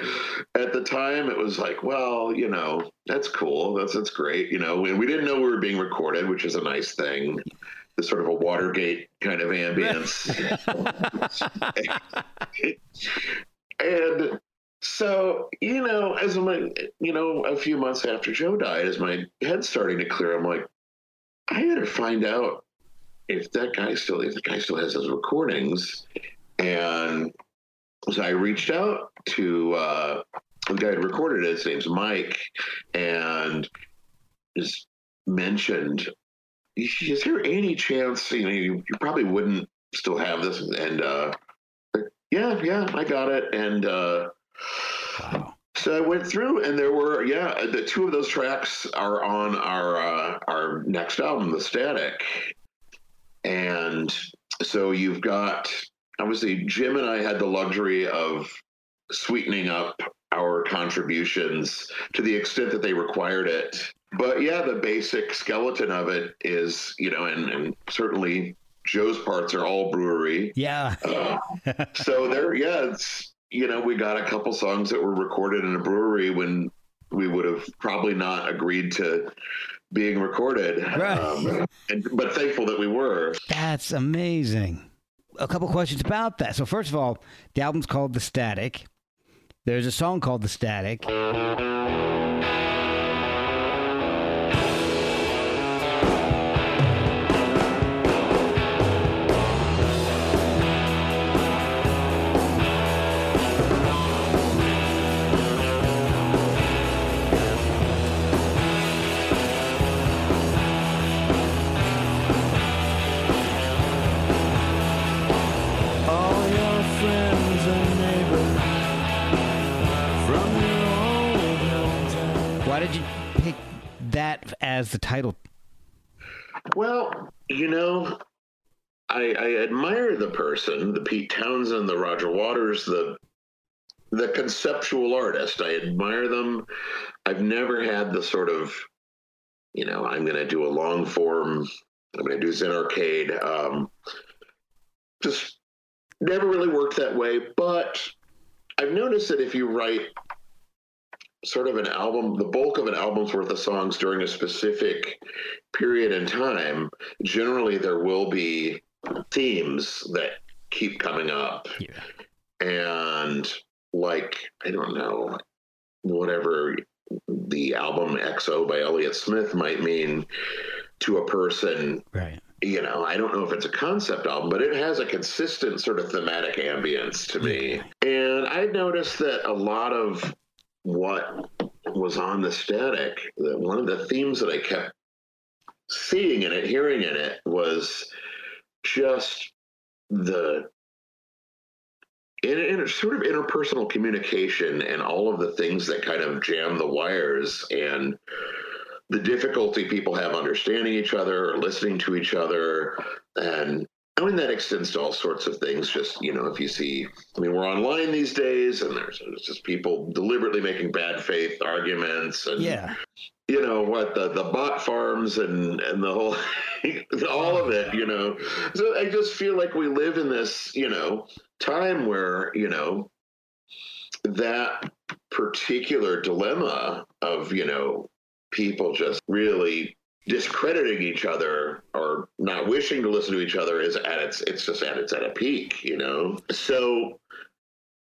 at the time it was like, well, you know, that's cool. That's that's great. You know, we, we didn't know we were being recorded, which is a nice thing. The sort of a Watergate kind of ambience. and so, you know, as my, you know, a few months after Joe died, as my head's starting to clear, I'm like, I gotta find out if that guy still, if the guy still has those recordings. And so I reached out to uh, the guy who recorded it. His name's Mike, and just mentioned, "Is there any chance you know you, you probably wouldn't still have this?" And uh, yeah, yeah, I got it. And uh, Wow. so I went through, and there were yeah, the two of those tracks are on our uh, our next album, The Static, and so you've got obviously Jim and I had the luxury of sweetening up our contributions to the extent that they required it. But yeah, the basic skeleton of it is you know, and, and certainly Joe's parts are all brewery. Yeah. Uh, so there, yeah, it's you know, we got a couple songs that were recorded in a brewery when we would have probably not agreed to being recorded. Right. Um, and, but thankful that we were. That's amazing. A couple questions about that. So first of all, the album's called The Static. There's a song called The Static. The title? Well, you know, I, I admire the person, the Pete Townshend, the Roger Waters, the the conceptual artist. I admire them. I've never had the sort of, you know, I'm going to do a long form. I'm going to do Zen Arcade. Um, just never really worked that way. But I've noticed that if you write sort of an album, the bulk of an album's worth of songs during a specific period in time, generally there will be themes that keep coming up. Yeah. And like, I don't know, whatever the album XO by Elliott Smith might mean to a person Right. you know, I don't know if it's a concept album, but it has a consistent sort of thematic ambience to me. And I noticed that a lot of what was on the static, that one of the themes that I kept seeing in it, hearing in it, was just the in, in sort of interpersonal communication and all of the things that kind of jam the wires and the difficulty people have understanding each other or listening to each other and I mean that extends to all sorts of things. Just you know, if you see, I mean, we're online these days, and there's, there's just people deliberately making bad faith arguments, and Yeah. you know what the the bot farms and and the whole all of it. You know, so I just feel like we live in this you know time where you know that particular dilemma of you know people just really discrediting each other or not wishing to listen to each other is at its it's just at its at a peak you know? So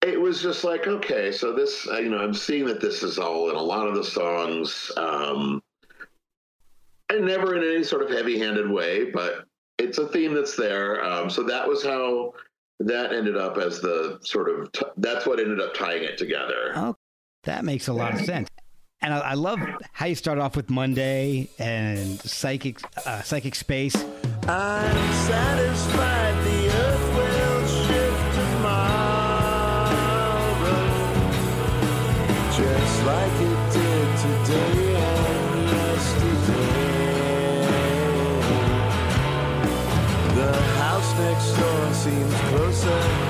it was just like okay so this uh, you know i'm seeing that this is all in a lot of the songs um and never in any sort of heavy-handed way but it's a theme that's there. Um so that was how that ended up as the sort of t- that's what ended up tying it together. Oh, that makes a lot of sense. And I, I love how you start off with Monday and psychic, uh, psychic space. I'm satisfied the earth will shift tomorrow Just like it did today next door seems closer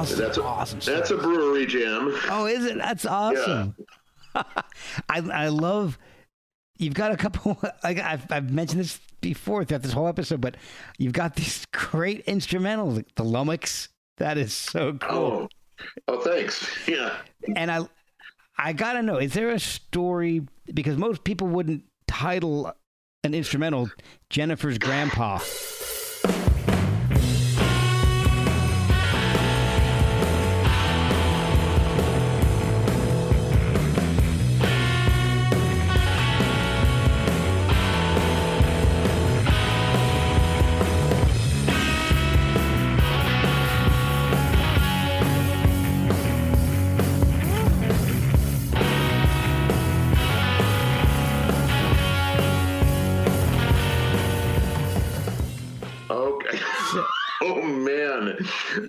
Awesome, that's a, awesome. that's a brewery jam oh, is it? That's awesome. I I love. You've got a couple. Like I've I've mentioned this before throughout this whole episode, but you've got these great instrumentals, the Lummox. That is so cool. Oh, oh, thanks. Yeah. And I, I gotta know, is there a story? Because most people wouldn't title an instrumental Jennifer's Grandpa.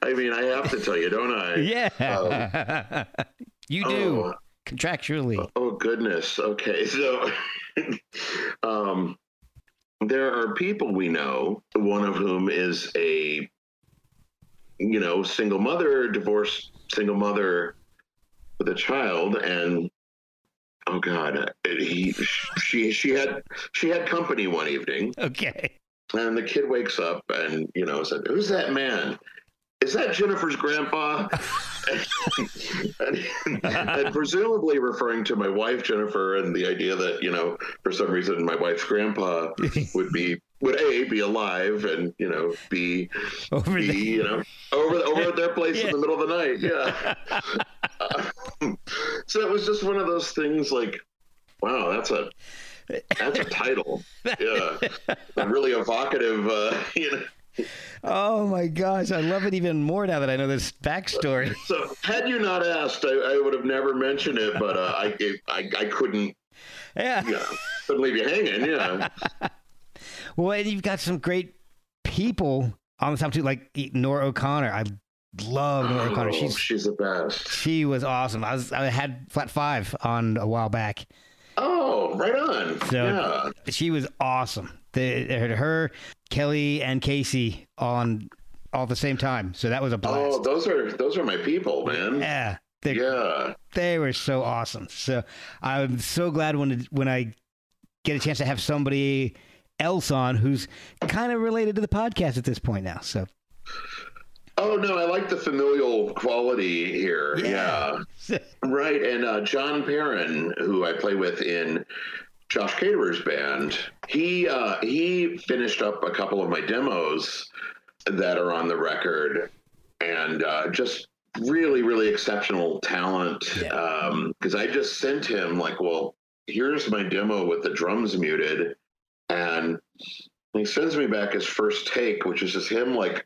I mean, I have to tell you, don't I? Yeah, you do Oh. contractually. Oh goodness. Okay. So, um, there are people we know, one of whom is a, you know, single mother, divorced single mother with a child, and oh god, he, she, she had, she had company one evening, Okay. and the kid wakes up and you know said, "Who's that man?" Is that Jennifer's grandpa? and, and presumably referring to my wife Jennifer and the idea that you know for some reason my wife's grandpa would be would a be alive and you know b Over be the you know over over at their place Yeah. in the middle of the night yeah Um, so it was just one of those things like wow that's a that's a title yeah a really evocative uh you know Oh my gosh, I love it even more now that I know this backstory. so had you not asked i, I would have never mentioned it but uh, I, I i couldn't Yeah. yeah couldn't leave you hanging yeah Well, and you've got some great people on the top too, like Nora O'Connor. I love Nora O'Connor. Oh, She's she's the best she was awesome. I was I had Flat Five on a while back. oh right on So yeah she was awesome. The, her, Kelly, and Casey on all at the same time. So that was a blast. oh those are those are my people man yeah, they yeah they were so awesome. So I'm so glad when when I get a chance to have somebody else on who's kind of related to the podcast at this point now. So Oh no, I like the familial quality here. Yeah, right. And uh, John Perrin, who I play with in Josh Caterer's band, he uh, he finished up a couple of my demos that are on the record, and uh, just really, really exceptional talent. Because I just sent him like, well, here's my demo with the drums muted, and he sends me back his first take, which is just him like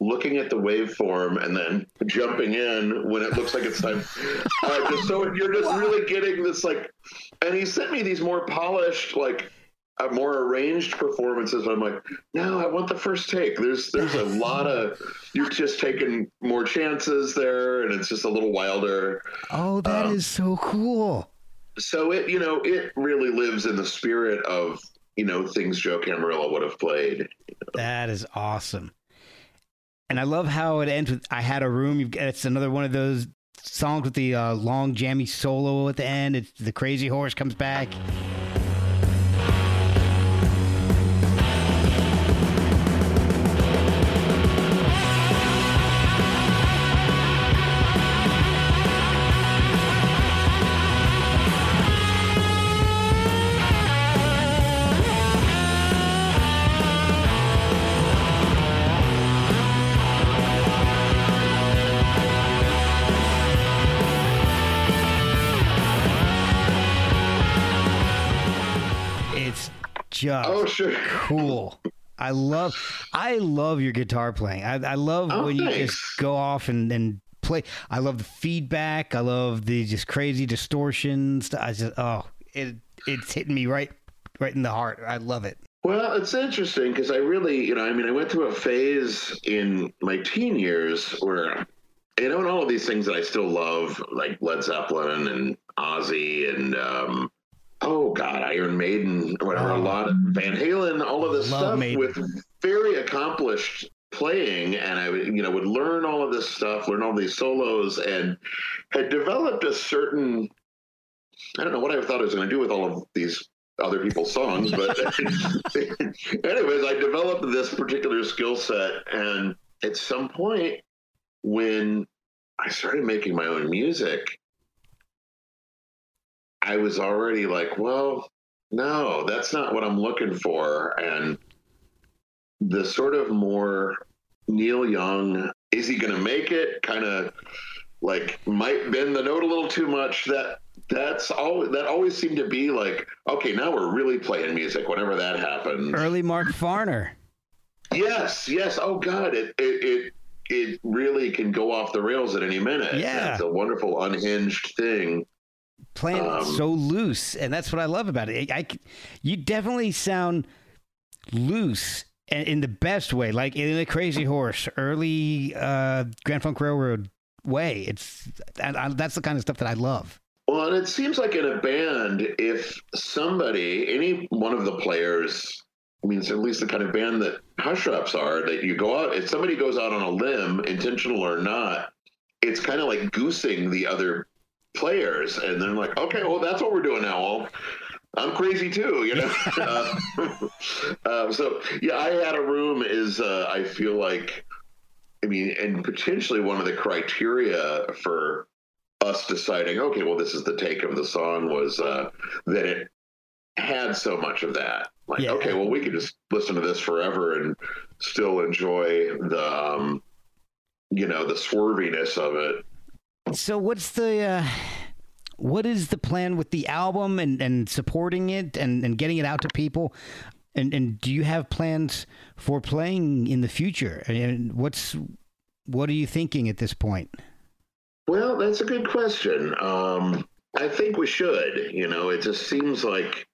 looking at the waveform and then jumping in when it looks like it's time. uh, just so you're just really getting this like, and he sent me these more polished like. Uh, more arranged performances. I'm like, no, I want the first take. There's there's a lot of you're just taking more chances there, and it's just a little wilder. Oh, that is so cool. So it you know it really lives in the spirit of you know things Joe Camarillo would have played. That is awesome. And I love how it ends with "I had a room." You've, it's another one of those songs with the uh, long jammy solo at the end. It's the crazy horse comes back. Just Oh sure. cool. I love, I love your guitar playing. I, I love Oh, when you just go off and, and play. I love the feedback. I love the just crazy distortions. I just, oh, it it's hitting me right, right in the heart. I love it. Well, it's interesting because I really, you know, I mean, I went through a phase in my teen years where, you know, and all of these things that I still love, like Led Zeppelin and Ozzy and, um, oh God, Iron Maiden, whatever, a lot of Van Halen, all of this Love stuff Maiden. with very accomplished playing. And I, would, you know, would learn all of this stuff, learn all these solos, and had developed a certain, I don't know what I thought I was going to do with all of these other people's songs, but anyways, I developed this particular skill set, and at some point when I started making my own music, I was already like, well, no, that's not what I'm looking for, and the sort of more Neil Young, is he going to make it? Kind of like might bend the note a little too much. That that's all. That always seemed to be like, okay, now we're really playing music. Whenever that happens, Early Mark Farner. yes, yes. Oh God, it it it, it really can go off the rails at any minute. Yeah. it's a wonderful unhinged thing. Playing Um, so loose, and that's what I love about it. I, I you definitely sound loose and in the best way, like in a Crazy Horse, early uh, Grand Funk Railroad way. It's and I, that's the kind of stuff that I love. Well, and it seems like in a band, if somebody, any one of the players, I mean, it's at least the kind of band that Hush Ups are, that you go out, if somebody goes out on a limb, intentional or not, it's kind of like goosing the other players. And they're like, okay, well, that's what we're doing now. Well, I'm crazy too, you know? um, so, yeah, I Had a Room is, uh, I feel like, I mean, and potentially one of the criteria for us deciding, okay, well, this is the take of the song was uh, that it had so much of that. Like, Yeah. okay, well, we could just listen to this forever and still enjoy the, um, you know, the swerviness of it. So what's the uh, what is the plan with the album and, and supporting it and, and getting it out to people? And and do you have plans for playing in the future? And what's what are you thinking at this point? Well, that's a good question. Um, I think we should. You know, it just seems like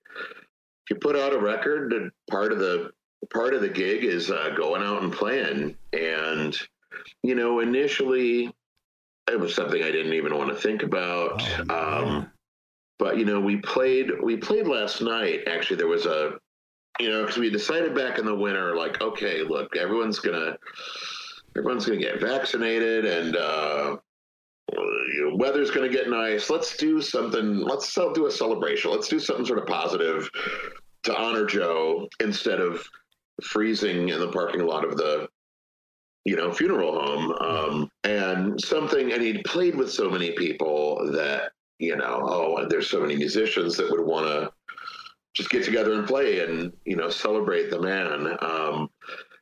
if you put out a record, that part of the part of the gig is uh, going out and playing. And you know, initially, it was something I didn't even want to think about. Oh, um, but you know, we played we played last night. Actually, there was a you know because we decided back in the winter, like, okay, look, everyone's gonna everyone's gonna get vaccinated and. uh you know, weather's going to get nice. Let's do something. Let's do a celebration. Let's do something sort of positive to honor Joe instead of freezing in the parking lot of the, you know, funeral home. Um, and something, and he'd played with so many people that, you know, oh, there's so many musicians that would want to just get together and play and, you know, celebrate the man. Um,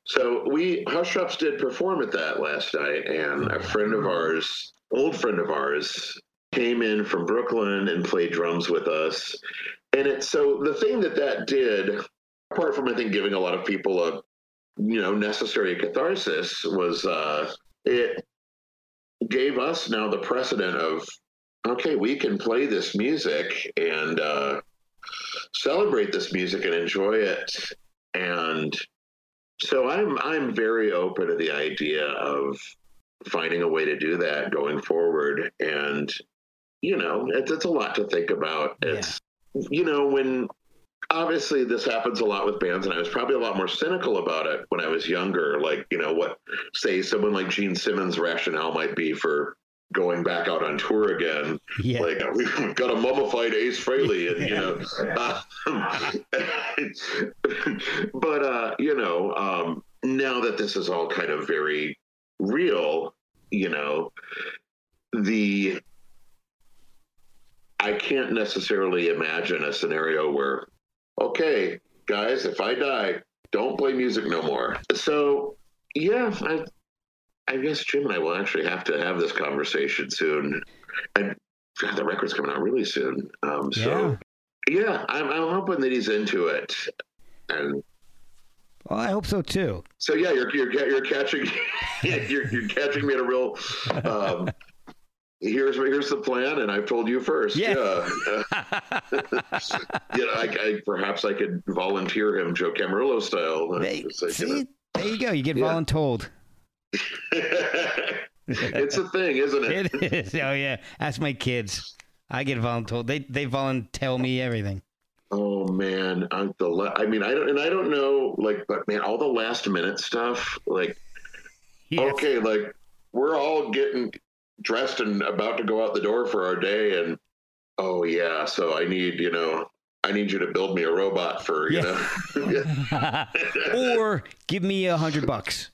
So we Hushdrops did perform at that last night, and a friend of ours, old friend of ours, came in from Brooklyn and played drums with us. And it so the thing that that did, apart from I think giving a lot of people a you know necessary catharsis, was uh, it gave us now the precedent of okay, we can play this music and uh, celebrate this music and enjoy it and so I'm I'm very open to the idea of finding a way to do that going forward. And you know, it's, it's a lot to think about. It's you know when obviously this happens a lot with bands, and I was probably a lot more cynical about it when I was younger. Like you know what, say someone like Gene Simmons' rationale might be for going back out on tour again. Yeah. Like we've got a mummified Ace Frehley, and you know, um, but uh, you know, um, now that this is all kind of very real, you know, the I can't necessarily imagine a scenario where, okay, guys, if I die, don't play music no more. So yeah, I I guess Jim and I will actually have to have this conversation soon. And God, the record's coming out really soon. Um, so yeah, I'm, I'm hoping that he's into it. And Well, I hope so too. so yeah, you're you're, you're catching you're, you're catching me at a real. Um, here's here's the plan, and I've told you first. Yeah. Yeah, yeah I, I perhaps I could volunteer him Joe Camarillo style. They- like, you know, see, there you go. You get Yeah. voluntold. it's a thing, isn't it? It is. Oh yeah. Ask my kids. I get voluntold. They they volunteer me everything. Oh man, I, the la- I mean, I don't, and I don't know, like, but man, all the last minute stuff, like, Yes. okay, like we're all getting dressed and about to go out the door for our day, and oh yeah, so I need, you know, I need you to build me a robot for, you Yeah. know, or give me a hundred bucks.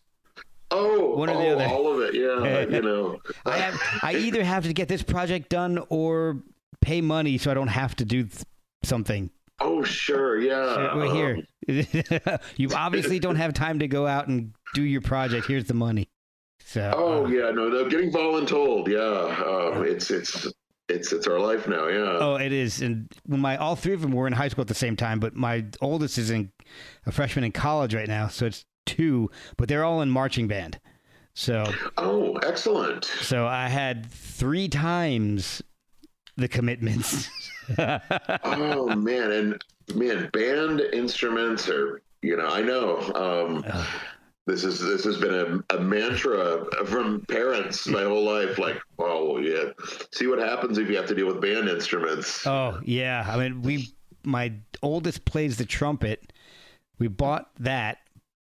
oh, One or oh, the other. all of it, yeah, you know, I have. I either have to get this project done or pay money so I don't have to do th- something. oh sure, yeah, So, right um, here. you obviously don't have time to go out and do your project. Here's the money. So. Oh uh, yeah, no, no, getting voluntold, yeah, um, it's it's it's it's our life now, yeah. Oh, it is. And my all three of them were in high school at the same time, but my oldest is in a freshman in college right now, so it's two. But they're all in marching band. So, Oh, excellent. so I had three times the commitments. oh man, and man, band instruments are you know I know um, this is this has been a, a mantra from parents my whole life. Like, oh yeah, see what happens if you have to deal with band instruments. Oh yeah, I mean we. My oldest plays the trumpet. We bought that,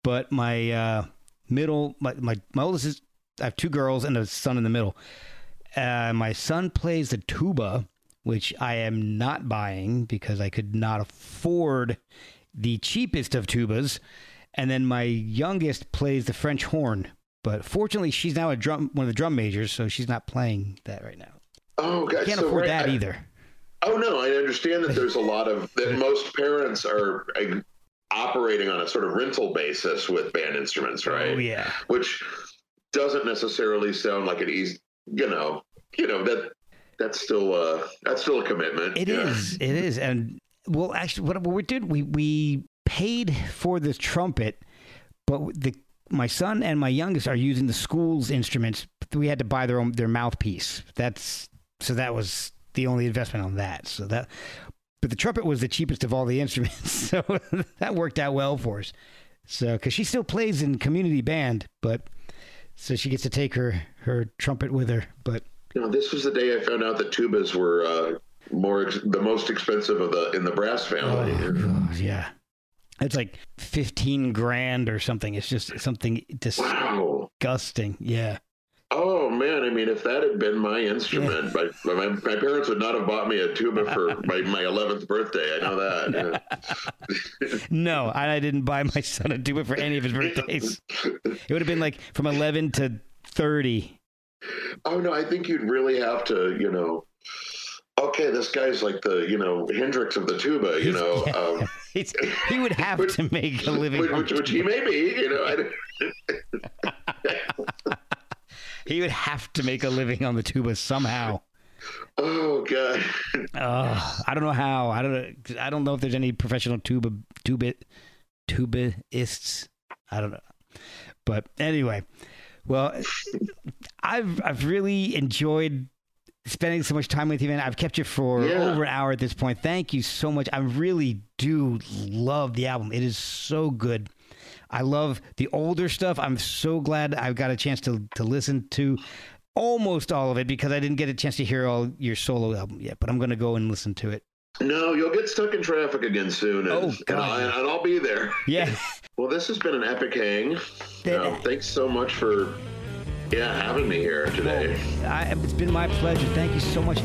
but my uh, middle, my, my my oldest is. I have two girls and a son in the middle. Uh, my son plays the tuba, which I am not buying because I could not afford the cheapest of tubas. And then my youngest plays the French horn, but fortunately she's now a drum one of the drum majors, so she's not playing that right now. oh god, Can't so afford right- that I- either. Oh no, I understand that there's a lot of that most parents are operating on a sort of rental basis with band instruments, oh, right? Oh yeah. Which doesn't necessarily sound like an easy, you know, you know that that's still a that's still a commitment. It yeah. is. It is. And well, actually, what, what we did, we we paid for the trumpet, but the my son and my youngest are using the school's instruments. We had to buy their own their mouthpiece. That's so that was the only investment on that. So that, but the trumpet was the cheapest of all the instruments, so that worked out well for us. So because she still plays in community band, but so she gets to take her her trumpet with her, but. You know, this was the day I found out that tubas were uh, more ex- the most expensive of the in the brass family. Oh, yeah. It's like 15 grand or something. It's just something Wow. disgusting. Yeah. Oh man, I mean, if that had been my instrument, my, my my parents would not have bought me a tuba for my my eleventh birthday. I know that. No, I I didn't buy my son a tuba for any of his birthdays. It would have been like from 11 to 30. Oh no, I think you'd really have to, you know. Okay, this guy's like the, you know, Hendrix of the tuba, you know. Um, It's, he would have Which- to make a living. which, which, which he may be, you know. I, he would have to make a living on the tuba somehow. oh God. Uh, I don't know how. I don't know. I don't know if there's any professional tuba tuba tubaists. I don't know. But anyway, well, I've I've really enjoyed spending so much time with you, man. I've kept you for Yeah. over an hour at this point. Thank you so much. I really do love the album. It is so good. I love the older stuff. I'm so glad I've got a chance to to listen to almost all of it because I didn't get a chance to hear all your solo album yet. But I'm going to go and listen to it. No, you'll get stuck in traffic again soon, and, Oh, and, God. I, and I'll be there. Yeah. Well, this has been an epic hang. Um, thanks so much for yeah having me here today. Oh, I, it's been my pleasure. Thank you so much.